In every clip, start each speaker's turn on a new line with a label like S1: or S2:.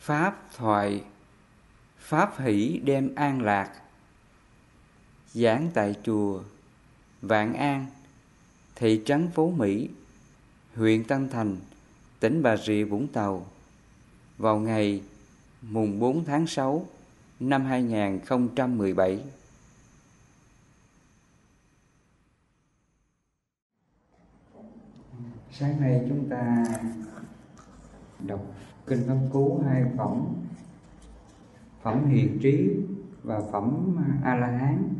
S1: Pháp thoại. Pháp hỷ đem an lạc. Giảng tại chùa Vạn An, Thị trấn Phú Mỹ, Huyện Tân Thành, Tỉnh Bà Rịa Vũng Tàu, Vào ngày mùng 4 tháng 6 năm 2017 Sáng nay chúng ta đọc Kinh Pháp Cú hai phẩm. Phẩm Hiền Trí và Phẩm A-La-Hán.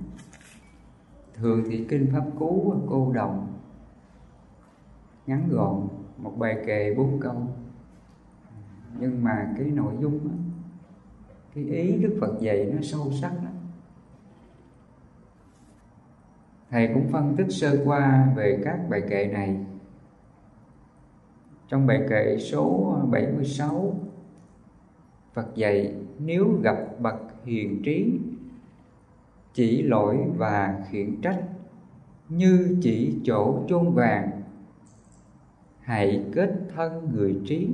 S1: Thường thì Kinh Pháp Cú cô đồng Ngắn gọn, một bài kệ bốn câu. Nhưng mà cái nội dung đó, Cái ý Đức Phật dạy nó sâu sắc lắm. Thầy cũng phân tích sơ qua về các bài kệ này trong bài kệ số 76 Phật dạy nếu gặp bậc hiền trí chỉ lỗi và khiển trách như chỉ chỗ chôn vàng hãy kết thân người trí.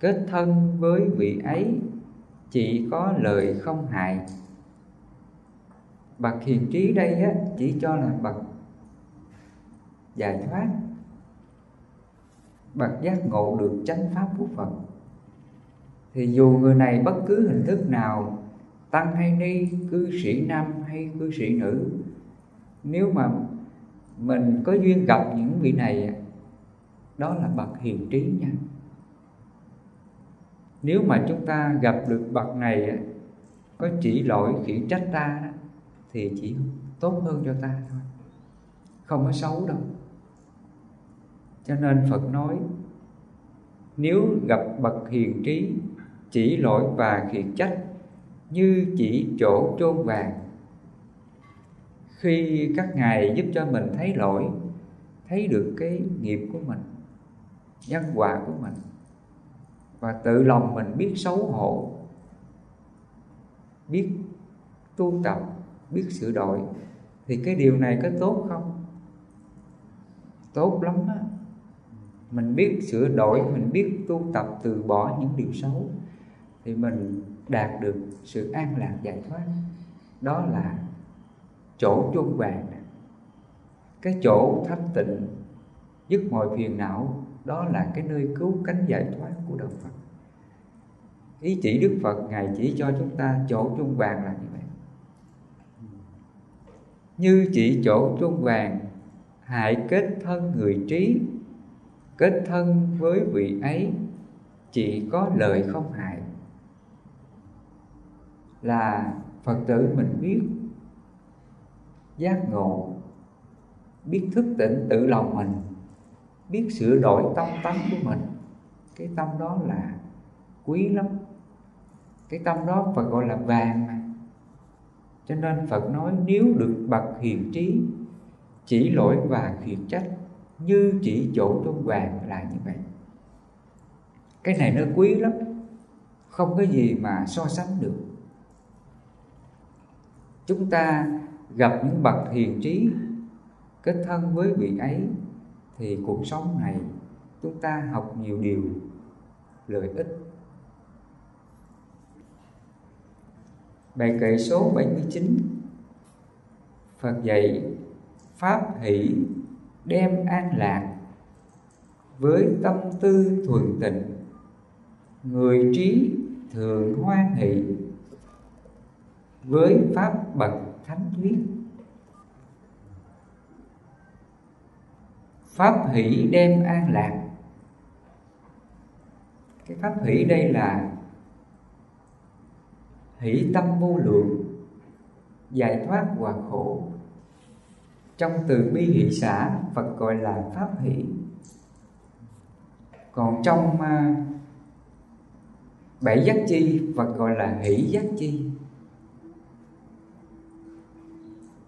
S1: Kết thân với vị ấy chỉ có lời không hại. Bậc hiền trí đây á, chỉ cho là bậc giải thoát bậc giác ngộ được chánh pháp của Phật. Thì dù người này bất cứ hình thức nào, tăng hay ni, cư sĩ nam hay cư sĩ nữ, nếu mà mình có duyên gặp những vị này, đó là bậc hiền trí nha. Nếu mà chúng ta gặp được bậc này, có chỉ lỗi khiển trách ta, thì chỉ tốt hơn cho ta thôi. Không có xấu đâu cho nên phật nói, nếu gặp bậc hiền trí, chỉ lỗi và khiển trách như chỉ chỗ trôn vàng. Khi các ngài giúp cho mình thấy lỗi, thấy được cái nghiệp của mình nhân quả của mình, và tự lòng mình biết xấu hổ, biết tu tập, biết sửa đổi, thì cái điều này có tốt không? Tốt lắm á mình biết sửa đổi, mình biết tu tập từ bỏ những điều xấu thì mình đạt được sự an lạc giải thoát. Đó là chỗ chôn vàng. Cái chỗ thanh tịnh dứt mọi phiền não, đó là cái nơi cứu cánh giải thoát của đạo Phật. Ý chỉ Đức Phật, ngài chỉ cho chúng ta chỗ chôn vàng là như vậy. Như chỉ chỗ chôn vàng, hại kết thân người trí kết thân với vị ấy, chỉ có lời không hại là phật tử mình biết, giác ngộ, biết thức tỉnh tự lòng mình, biết sửa đổi tâm tánh của mình. Cái tâm đó là quý lắm. Cái tâm đó Phật gọi là vàng mà. Cho nên Phật nói, nếu được bậc hiền trí, chỉ lỗi và khiển trách như chỉ chỗ trung vàng là như vậy. Cái này nó quý lắm. Không có gì mà so sánh được. Chúng ta gặp những bậc hiền trí, kết thân với vị ấy, thì cuộc sống này chúng ta học nhiều điều, lợi ích. Bài kệ số 79 Phật dạy, Pháp hỷ đem an lạc với tâm tư thuần tịnh, người trí thường hoan hỷ với pháp bậc thánh thuyết pháp hỷ đem an lạc. Cái pháp hỷ đây là hỷ tâm vô lượng, giải thoát hòa khổ trong từ bi hỷ xã Phật gọi là pháp hỷ. Còn trong uh, bảy giác chi Phật gọi là hỷ giác chi.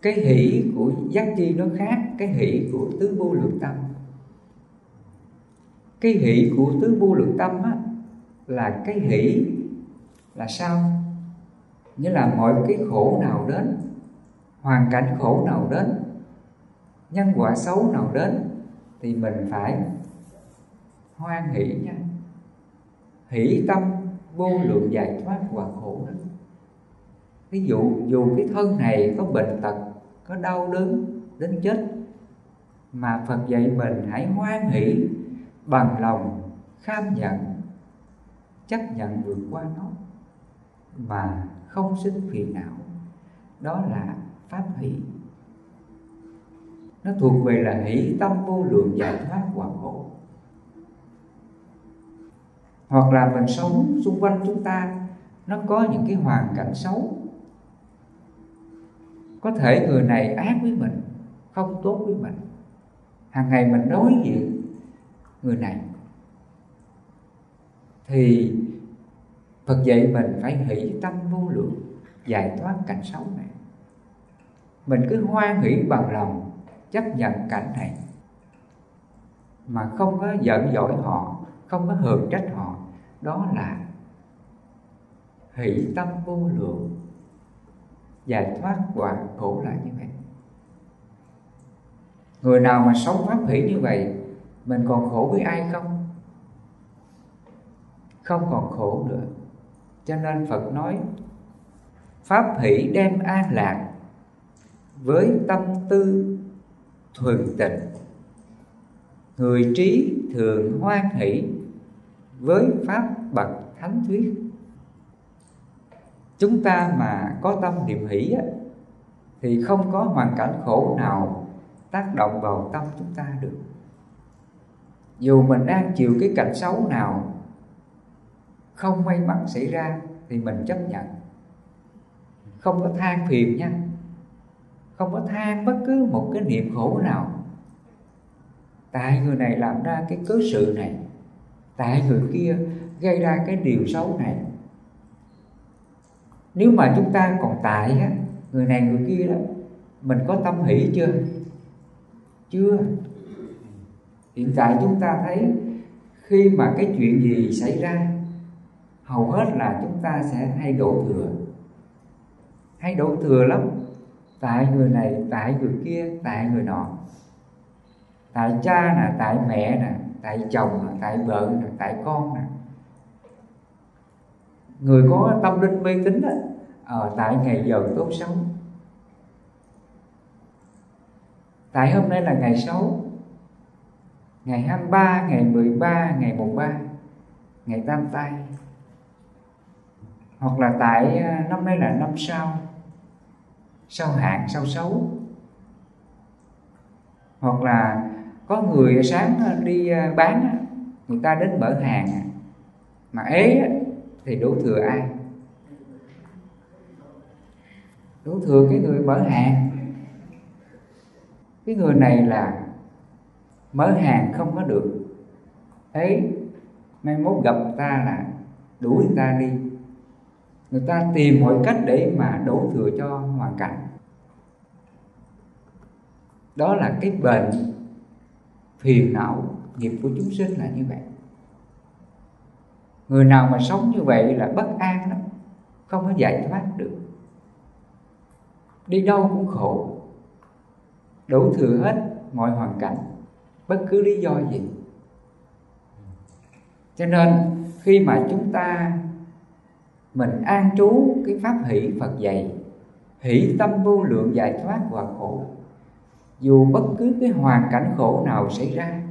S1: Cái hỷ của giác chi nó khác cái hỷ của tứ vô lượng tâm. Cái hỷ của tứ vô lượng tâm á, là cái hỷ là sao? Nghĩa là mọi cái khổ nào đến hoàn cảnh khổ nào đến nhân quả xấu nào đến thì mình phải hoan hỷ nha. Hỷ tâm, vô lượng giải thoát quả khổ đó. Ví dụ, dù cái thân này có bệnh tật, có đau đớn, đến chết, mà Phật dạy mình hãy hoan hỷ bằng lòng kham nhận, chấp nhận vượt qua nó, mà không sinh phiền não. Đó là pháp hỷ nó thuộc về là hỷ tâm vô lượng giải thoát hoàn khổ hoặc là mình sống xung quanh chúng ta, nó có những cái hoàn cảnh xấu. Có thể người này ác với mình, không tốt với mình. Hàng ngày mình đối diện người này. Thì Phật dạy mình phải hỷ tâm vô lượng, giải thoát cảnh xấu này. Mình cứ hoan hỷ bằng lòng chấp nhận cảnh này. Mà không có giận dỗi họ, không có hờn trách họ, đó là hỷ tâm vô lượng giải thoát quả khổ là như vậy. Người nào mà sống pháp hỷ như vậy, mình còn khổ với ai không? Không còn khổ nữa. Cho nên phật nói, pháp hỷ đem an lạc với tâm tư thuần tịnh người trí thường hoan hỷ với pháp bậc thánh thuyết. Chúng ta mà có tâm niệm hỷ á, thì không có hoàn cảnh khổ nào tác động vào tâm chúng ta được. Dù mình đang chịu cái cảnh xấu nào không may mắn xảy ra thì mình chấp nhận. Không có than phiền nha không có than bất cứ một cái niệm khổ nào. Tại người này làm ra cái cớ sự này, tại người kia gây ra cái điều xấu này. Nếu mà chúng ta còn tại á, người này người kia đó, mình có tâm hỷ chưa? Chưa. Hiện tại chúng ta thấy khi mà cái chuyện gì xảy ra, hầu hết là chúng ta sẽ hay đổ thừa. Hay đổ thừa lắm tại người này tại người kia tại người nọ. Tại cha nè tại mẹ nè tại chồng nè tại vợ nè tại con nè. Người có tâm linh mê tín đó ở ờ, tại ngày giờ tốt xấu. Tại hôm nay là ngày xấu ngày 23, ngày 13, ngày 13 ngày tam tai hoặc là tại ờ, năm nay là năm sau sau hạn, sau xấu. Hoặc là có người sáng đi à, bán người ta đến mở hàng mà ế thì đổ thừa ai? Đổ thừa cái người mở hàng. Cái người này là mở hàng không có được. Ấy mai mốt gặp ta là đuổi người ta đi. Người ta tìm mọi cách để mà đổ thừa cho hoàn cảnh đó là cái bệnh phiền não, nghiệp của chúng sinh là như vậy. Người nào mà sống như vậy là bất an lắm, không có giải thoát được. Đi đâu cũng khổ. Đủ thừa hết mọi hoàn cảnh, bất cứ lý do gì. Cho nên khi mà chúng ta mình an trú cái pháp hỷ Phật dạy, hỷ tâm vô lượng giải thoát và khổ dù bất cứ cái hoàn cảnh khổ nào xảy ra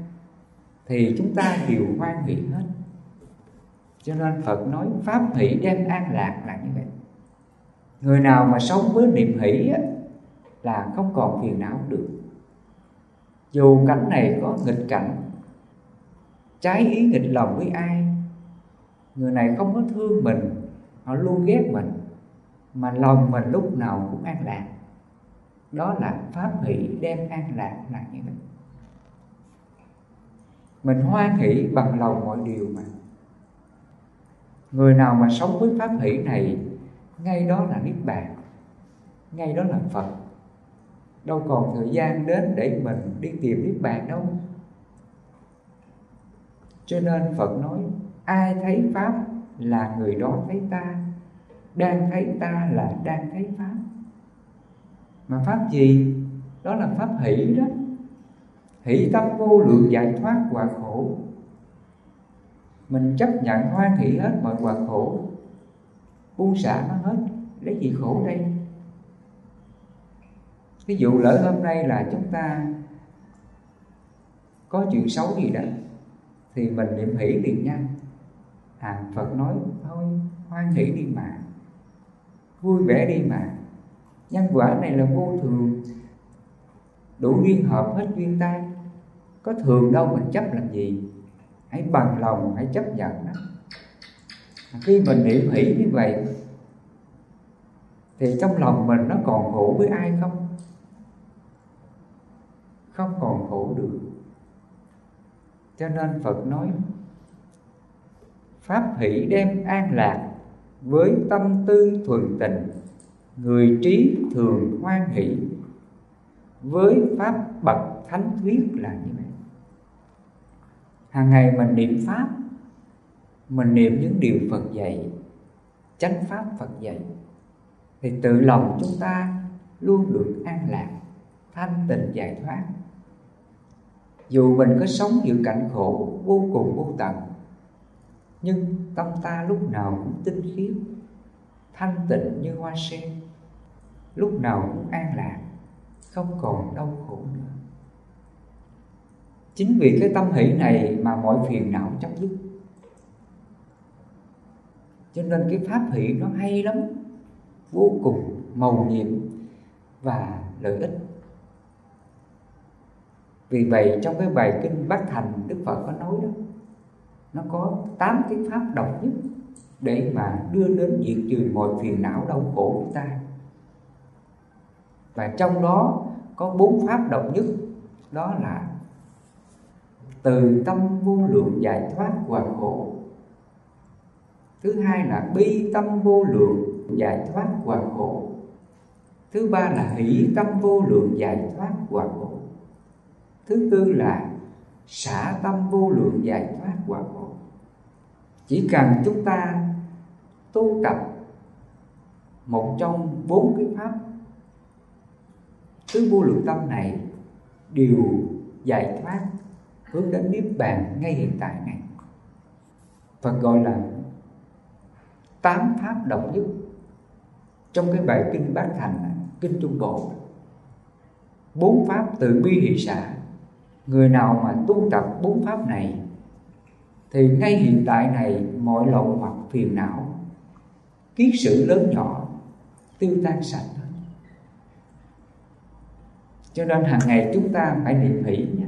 S1: thì chúng ta đều hoan hỷ hết. Cho nên Phật nói pháp hỷ đem an lạc là như vậy. Người nào mà sống với niệm hỷ á, là không còn phiền não được. Dù cảnh này có nghịch cảnh trái ý nghịch lòng với ai người này không có thương mình họ luôn ghét mình mà lòng mình lúc nào cũng an lạc đó là pháp hỷ đem an lạc là như vậy mình hoan hỷ bằng lòng mọi điều mà. Người nào mà sống với pháp hỷ này, ngay đó là niết bàn, ngay đó là phật. Đâu còn thời gian đến để mình đi tìm niết bàn đâu. Cho nên phật nói, ai thấy pháp là người đó thấy ta, đang thấy ta là đang thấy pháp mà pháp gì? Đó là pháp hỷ đó. Hỷ tâm vô lượng giải thoát quả khổ. Mình chấp nhận hoan hỷ hết mọi quả khổ. Buông xả nó hết. Lấy gì khổ đây? Ví dụ lỡ hôm nay là chúng ta có chuyện xấu gì đó, thì mình niệm hỷ liền nha. À phật nói, thôi, hoan hỷ đi mà. Vui vẻ đi mà nhân quả này là vô thường. Đủ duyên hợp hết duyên tan có thường đâu mình chấp làm gì? Hãy bằng lòng, hãy chấp nhận đó khi mình niệm hỷ như vậy, thì trong lòng mình nó còn khổ với ai không? Không còn khổ được. Cho nên phật nói, pháp hỷ đem an lạc với tâm tư thuần tình người trí thường hoan hỷ. Với pháp bậc thánh thuyết là như vậy. Hàng ngày mình niệm pháp, mình niệm những điều phật dạy, chánh pháp phật dạy, thì tự lòng chúng ta luôn được an lạc, thanh tịnh giải thoát. Dù mình có sống giữa cảnh khổ vô cùng vô tận, nhưng tâm ta lúc nào cũng tinh khiết thanh tịnh như hoa sen. Lúc nào cũng an lạc, không còn đau khổ nữa. Chính vì cái tâm hỷ này mà mọi phiền não chấm dứt. Cho nên cái pháp hỷ nó hay lắm, vô cùng màu nhiệm và lợi ích. Vì vậy trong cái bài kinh bát thành đức phật có nói đó, nó có tám cái pháp độc nhất để mà đưa đến diệt trừ mọi phiền não đau khổ của ta. Và trong đó có bốn pháp độc nhất, đó là từ tâm vô lượng giải thoát quả khổ. Thứ hai là bi tâm vô lượng giải thoát quả khổ. Thứ ba là hỷ tâm vô lượng giải thoát quả khổ. Thứ tư là xả tâm vô lượng giải thoát quả khổ. Chỉ cần chúng ta tu tập một trong bốn cái pháp tứ vô lượng tâm này đều giải thoát hướng đến niết bàn ngay hiện tại này. Phật gọi là tám pháp độc nhất. Trong cái bài kinh bát thành, kinh trung bộ, bốn pháp từ bi hỷ xả. Người nào mà tu tập bốn pháp này thì ngay hiện tại này mọi lậu hoặc phiền não kiết sự lớn nhỏ tiêu tan sạch hết cho nên hàng ngày chúng ta phải niệm hỷ nha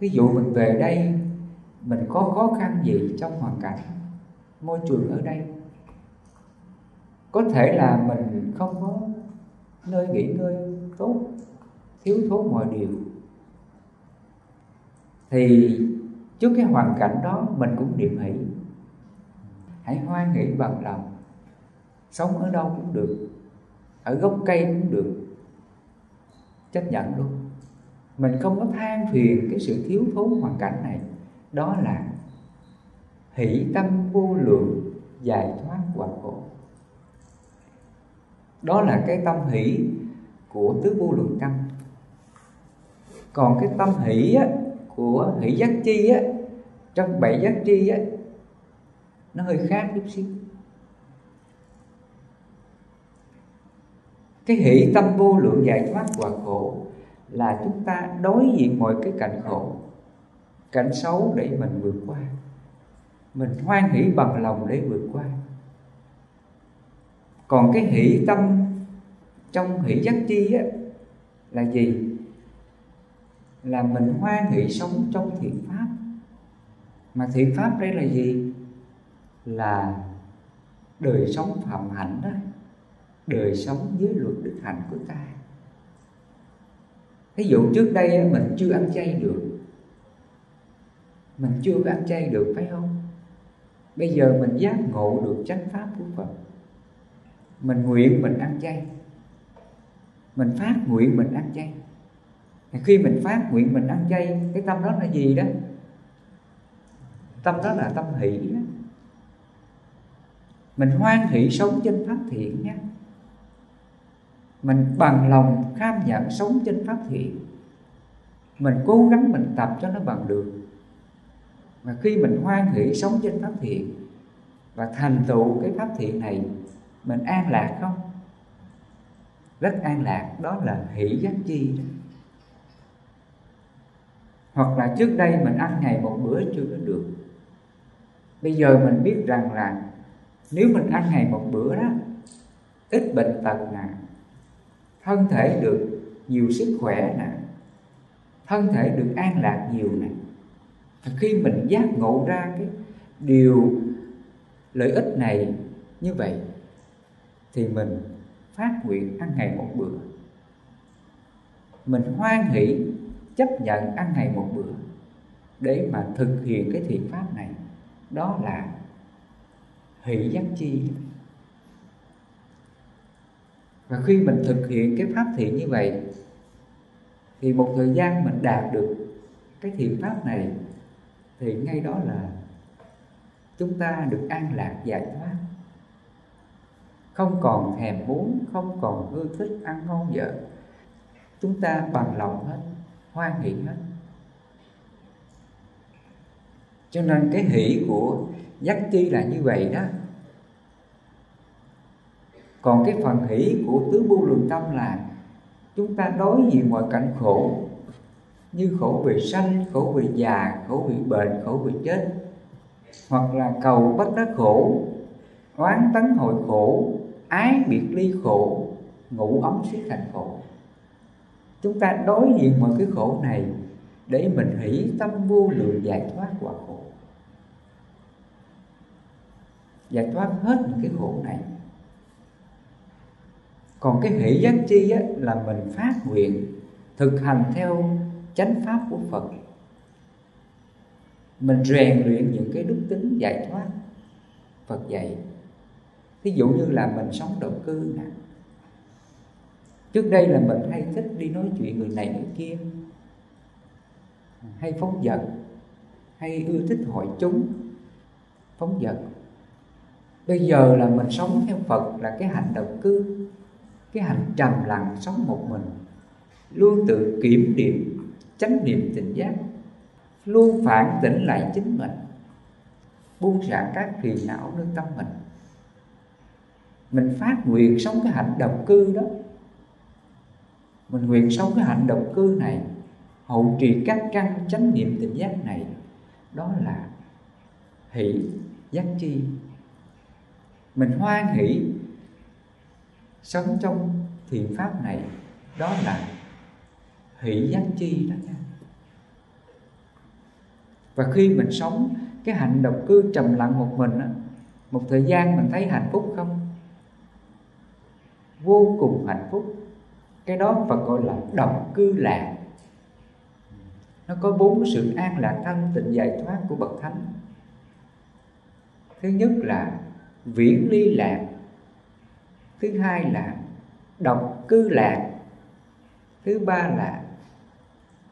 S1: ví dụ mình về đây, mình có khó khăn gì trong hoàn cảnh, môi trường ở đây? Có thể là mình không có nơi nghỉ ngơi tốt, thiếu thốn mọi điều. Thì trước cái hoàn cảnh đó, mình cũng niệm hỷ hãy hoan nghĩ bằng lòng. Sống ở đâu cũng được ở gốc cây cũng được. Chấp nhận luôn. Mình không có than phiền cái sự thiếu thốn hoàn cảnh này. Đó là hỷ tâm vô lượng giải thoát quả khổ đó là cái tâm hỷ của tứ vô lượng tâm. Còn cái tâm hỷ á, của hỷ giác chi á trong bảy giác chi á nó hơi khác chút xíu. Cái hỷ tâm vô lượng giải thoát quả khổ là chúng ta đối diện mọi cái cảnh khổ, cảnh xấu để mình vượt qua. Mình hoan hỷ bằng lòng để vượt qua. Còn cái hỷ tâm trong hỷ giác chi á, là gì? Là mình hoan hỷ sống trong thiện pháp. Mà thiện pháp đây là gì? Là đời sống phạm hạnh đó, đời sống dưới luật đức hạnh của ta. Ví dụ trước đây mình chưa ăn chay được. Mình chưa ăn chay được, phải không? Bây giờ mình giác ngộ được chánh pháp của phật. Mình nguyện mình ăn chay. Mình phát nguyện mình ăn chay. Khi mình phát nguyện mình ăn chay, cái tâm đó là gì đó? Tâm đó là tâm hỷ đó mình hoan hỷ sống trên pháp thiện nhé. Mình bằng lòng kham nhận sống trên pháp thiện. Mình cố gắng mình tập cho nó bằng được. Mà khi mình hoan hỷ sống trên pháp thiện và thành tựu cái pháp thiện này, mình an lạc không? Rất an lạc, đó là hỷ giác chi hoặc là trước đây mình ăn ngày một bữa chưa có được. Bây giờ mình biết rằng là nếu mình ăn ngày một bữa đó, ít bệnh tật nè, thân thể được nhiều sức khỏe nè, thân thể được an lạc nhiều nè khi mình giác ngộ ra cái điều lợi ích này như vậy, thì mình phát nguyện ăn ngày một bữa. Mình hoan hỷ chấp nhận ăn ngày một bữa để mà thực hiện cái thiện pháp này. Đó là hỷ giác chi. Và khi mình thực hiện cái pháp thiện như vậy, thì một thời gian mình đạt được cái thiện pháp này, thì ngay đó là chúng ta được an lạc giải thoát. Không còn thèm muốn, không còn ưa thích, ăn ngon dở chúng ta bằng lòng hết, hoan hỷ hết. Cho nên cái hỷ của giác chi là như vậy đó. Còn cái phần hỷ của tứ bu lượng tâm là chúng ta đối diện mọi cảnh khổ, như khổ về sanh, khổ về già, khổ về bệnh, khổ về chết, hoặc là cầu bất đắc khổ, oán tấn hội khổ, ái biệt ly khổ, ngủ ấm siết thành khổ. Chúng ta đối diện mọi cái khổ này để mình hỷ tâm vô lượng giải thoát quả khổ. Giải thoát hết những cái khổ này. Còn cái hỷ giác chi á, là mình phát nguyện thực hành theo chánh pháp của phật. Mình rèn luyện những cái đức tính giải thoát. Phật dạy ví dụ như là mình sống động cư nè. Trước đây là mình hay thích đi nói chuyện người này người kia hay phóng dật hay ưa thích hội chúng phóng dật bây giờ là mình sống theo phật là cái hành động cư cái hành trầm lặng sống một mình. Luôn tự kiểm điểm, chánh niệm tỉnh giác, luôn phản tỉnh lại chính mình, buông xả các phiền não nơi tâm mình. Mình phát nguyện sống cái hạnh độc cư đó. Mình nguyện sống cái hạnh độc cư này, hậu trì các căn chánh niệm tỉnh giác này, đó là hỷ giác chi mình hoan hỷ sống trong thiện pháp này. Đó là hỷ giác chi đó nha. Và khi mình sống cái hạnh độc cư trầm lặng một mình á, một thời gian mình thấy hạnh phúc không? Vô cùng hạnh phúc. Cái đó Phật gọi là độc cư lạc. Nó có bốn sự an lạc thanh tịnh giải thoát của bậc thánh. Thứ nhất là viễn ly lạc. Thứ hai là độc cư lạc. Thứ ba là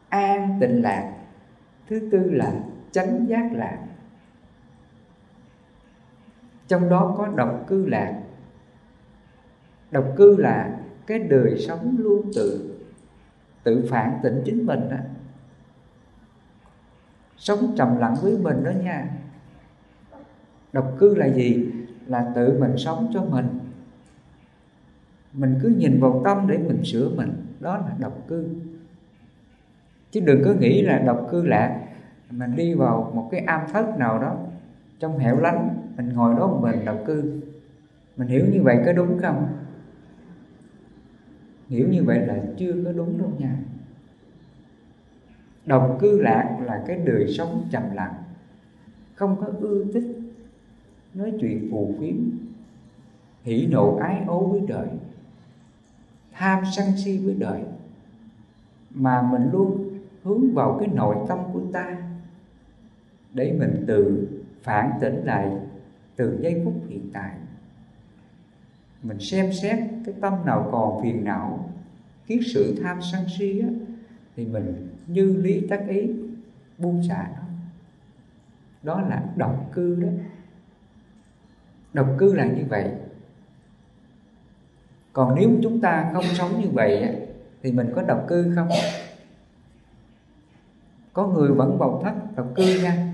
S1: an tịnh lạc. Thứ tư là chánh giác lạc. Trong đó có độc cư lạc. Độc cư là cái đời sống luôn tự tự phản tỉnh chính mình đó sống trầm lặng với mình đó nha. Độc cư là gì? Là tự mình sống cho mình. Mình cứ nhìn vào tâm để mình sửa mình, đó là độc cư. Chứ đừng có nghĩ là độc cư lạc mình đi vào một cái am thất nào đó, trong hẻo lánh, mình ngồi đó một mình độc cư. Mình hiểu như vậy có đúng không? Hiểu như vậy là chưa có đúng đâu nha. Độc cư lạc là cái đời sống trầm lặng, không có ưa thích nói chuyện phù phiếm hỉ nộ ái ố với đời tham sân si với đời mà mình luôn hướng vào cái nội tâm của ta để mình tự phản tỉnh lại từ giây phút hiện tại. Mình xem xét cái tâm nào còn phiền não kiết sự tham sân si á, thì mình như lý tác ý buông xả nó. Đó là động cư đó độc cư là như vậy. Còn nếu chúng ta không sống như vậy thì mình có độc cư không? Có người vẫn bầu thất, độc cư nha.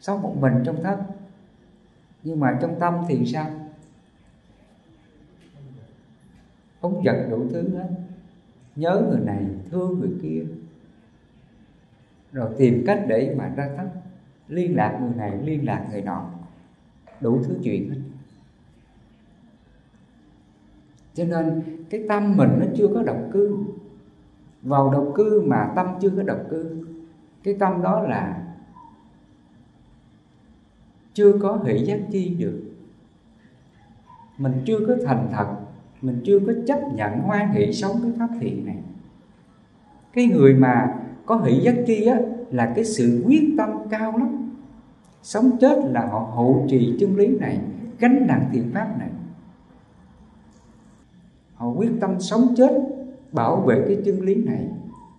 S1: Sống một mình trong thất. Nhưng mà trong tâm thì sao? Phóng vật đủ thứ hết. Nhớ người này, thương người kia. Rồi tìm cách để mà ra thất. Liên lạc người này, liên lạc người nọ đủ thứ chuyện hết. Cho nên cái tâm mình nó chưa có động cư. Vào động cư mà tâm chưa có động cư, cái tâm đó là chưa có hỷ giác chi được. Mình chưa có thành thật, mình chưa có chấp nhận hoan hỷ sống cái pháp thiện này. Cái người mà có hỷ giác chi á, là cái sự quyết tâm cao lắm sống chết là họ hộ trì chân lý này, gánh nặng thiện pháp này. Họ quyết tâm sống chết, bảo vệ cái chân lý này.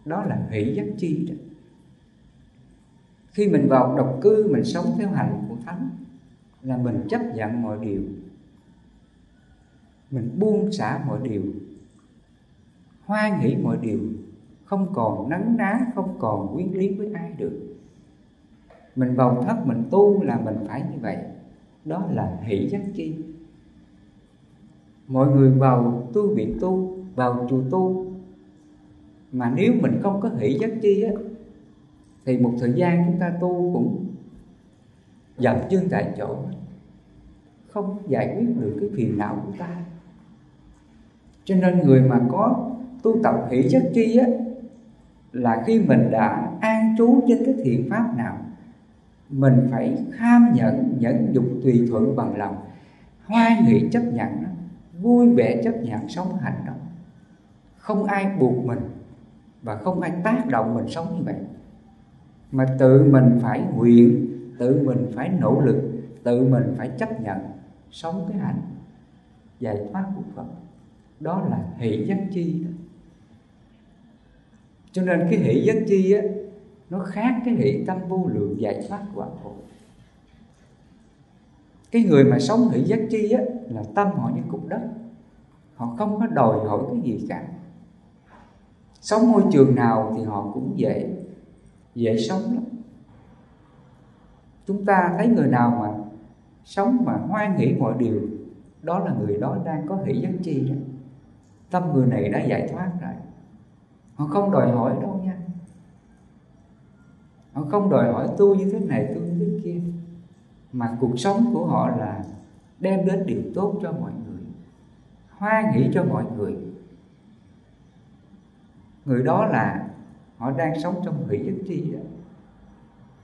S1: Đó là hỷ giác chi đó. Khi mình vào độc cư, mình sống theo hành của thánh, là mình chấp nhận mọi điều. Mình buông xả mọi điều. Hoan hỷ mọi điều. Không còn nắng ná, không còn quyến lý với ai được mình vào thất mình tu là mình phải như vậy. Đó là hỷ giác chi. Mọi người vào tu viện tu, vào chùa tu. Mà nếu mình không có hỷ giác chi á, thì một thời gian chúng ta tu cũng dậm chân tại chỗ. Không giải quyết được cái phiền não của ta. Cho nên người mà có tu tập hỷ giác chi á, là khi mình đã an trú trên cái thiện pháp nào mình phải kham nhẫn nhẫn dục tùy thuận bằng lòng. Hoan hỷ chấp nhận vui vẻ chấp nhận sống hành động. Không ai buộc mình và không ai tác động mình sống như vậy. Mà tự mình phải nguyện, tự mình phải nỗ lực, tự mình phải chấp nhận sống cái hạnh. Giải thoát của Phật. Đó là hỷ giác chi đó. Cho nên cái hỷ giác chi á nó khác cái hỷ tâm vô lượng giải thoát của quả khổ cái người mà sống hỷ giác chi á, là tâm họ như cục đất. Họ không có đòi hỏi cái gì cả. Sống môi trường nào thì họ cũng dễ dễ sống lắm. Chúng ta thấy người nào mà sống mà hoan hỷ mọi điều, đó là người đó đang có hỷ giác chi đó. Tâm người này đã giải thoát rồi. Họ không đòi hỏi đâu nha họ không đòi hỏi tu như thế này tu như thế kia. Mà cuộc sống của họ là đem đến điều tốt cho mọi người, hoan nghĩ cho mọi người. Người đó là họ đang sống trong hỷ giác chi đó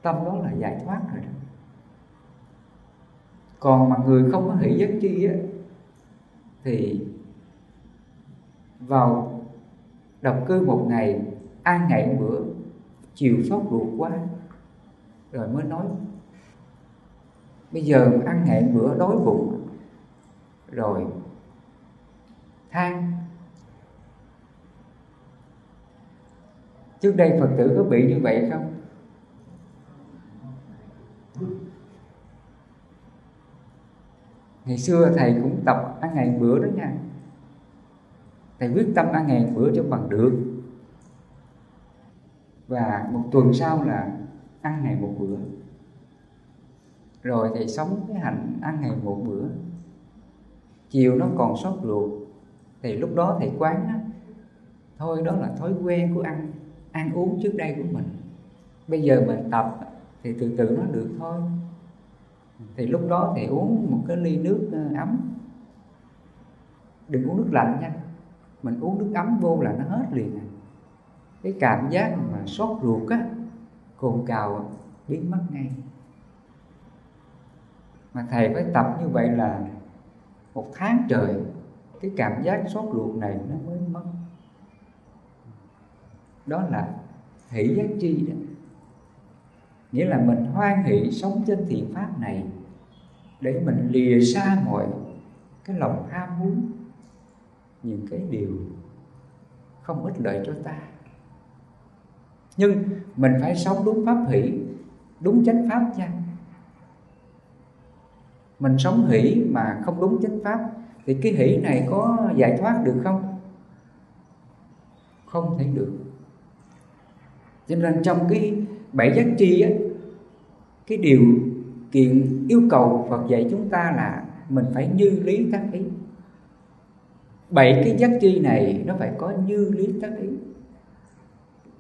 S1: tâm đó là giải thoát rồi đó. Còn mà người không có hỷ giác chi á, thì vào độc cư một ngày, ăn ngày bữa chiều sốt ruột quá, rồi mới nói, bây giờ ăn ngày bữa đói bụng, rồi than. Trước đây phật tử có bị như vậy không? Ngày xưa thầy cũng tập ăn ngày bữa đó nha. Thầy quyết tâm ăn ngày bữa cho bằng được và một tuần sau là ăn ngày một bữa. Rồi thì sống cái hạnh ăn ngày một bữa. Chiều nó còn sót ruột thì lúc đó thầy quán á, thôi đó là thói quen của ăn ăn uống trước đây của mình. Bây giờ mình tập thì từ từ nó được thôi. Thì lúc đó thì uống một cái ly nước ờ, ấm. Đừng uống nước lạnh nha mình uống nước ấm vô là nó hết liền à. cái cảm giác mà sốt ruột á, cồn cào biến mất ngay. Mà thầy phải tập như vậy là một tháng trời, cái cảm giác sốt ruột này nó mới mất. Đó là hỷ giác chi đó. Nghĩa là mình hoan hỷ sống trên thiện pháp này để mình lìa xa mọi cái lòng ham muốn, những cái điều không ích lợi cho ta nhưng mình phải sống đúng pháp hỷ, đúng chánh pháp nha. Mình sống hỷ mà không đúng chánh pháp, thì cái hỷ này có giải thoát được không? Không thể được. Cho nên trong cái bảy giác chi á, cái điều kiện yêu cầu Phật dạy chúng ta là mình phải như lý tác ý. Bảy cái giác chi này nó phải có như lý tác ý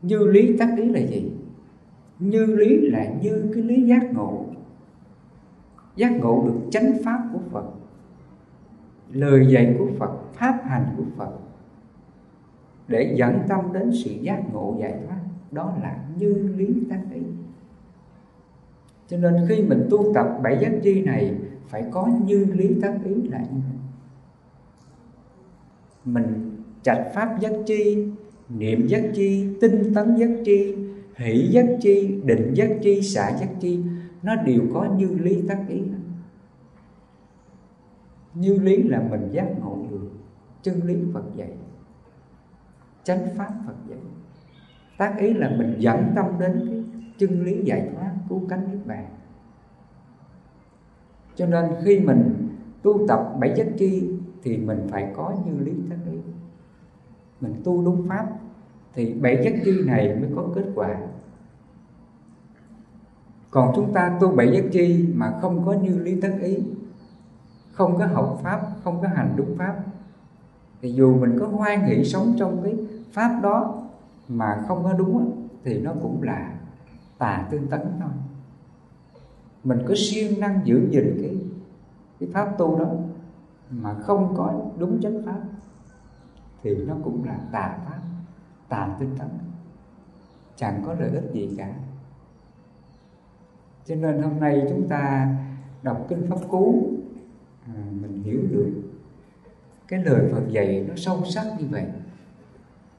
S1: như lý tác ý là gì? Như lý là như cái lý giác ngộ. Giác ngộ được chánh pháp của phật, lời dạy của phật, pháp hành của phật. Để dẫn tâm đến sự giác ngộ giải thoát, đó là như lý tác ý. Cho nên khi mình tu tập bảy giác chi này, phải có như lý tác ý là như vậy. Mình chạch pháp giác chi niệm giác chi, tinh tấn giác chi, hỷ giác chi, định giác chi, xả giác chi, nó đều có như lý tác ý. Như lý là mình giác ngộ được, chân lý phật dạy, chánh pháp phật dạy. Tác ý là mình dẫn tâm đến cái chân lý giải thoát, cứu cánh niết bàn. Cho nên khi mình tu tập bảy giác chi thì mình phải có như lý tác ý mình tu đúng pháp thì bảy giác chi này mới có kết quả. Còn chúng ta tu bảy giác chi mà không có như lý tất ý, không có học pháp, không có hành đúng pháp, thì dù mình có hoan hỷ sống trong cái pháp đó mà không có đúng thì nó cũng là tà tương tấn thôi. Mình có siêng năng giữ gìn cái cái pháp tu đó mà không có đúng chánh pháp thì nó cũng là tà pháp tà tinh tấn. Chẳng có lợi ích gì cả. Cho nên hôm nay chúng ta đọc kinh pháp cú à, mình hiểu được. Cái lời Phật dạy nó sâu sắc như vậy.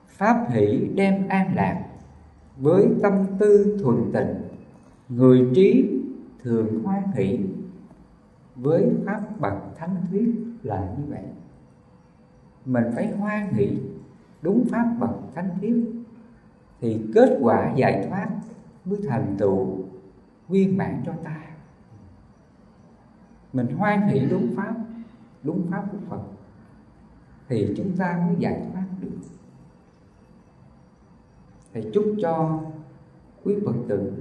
S1: Pháp hỷ đem an lạc với tâm tư thuần tịnh, người trí thường hoan hỷ với pháp bậc thánh thuyết là như vậy mình phải hoan hỷ, đúng pháp bậc thánh thiếp thì kết quả giải thoát mới thành tựu viên mãn cho ta. Mình hoan hỷ đúng pháp đúng pháp của phật, thì chúng ta mới giải thoát được. Thì chúc cho quý phật tử,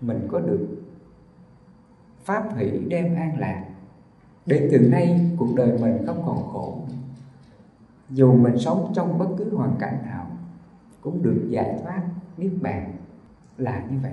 S1: mình có được pháp hỷ đem an lạc. Để từ nay cuộc đời mình không còn khổ dù mình sống trong bất cứ hoàn cảnh nào, cũng được giải thoát niết bàn là như vậy.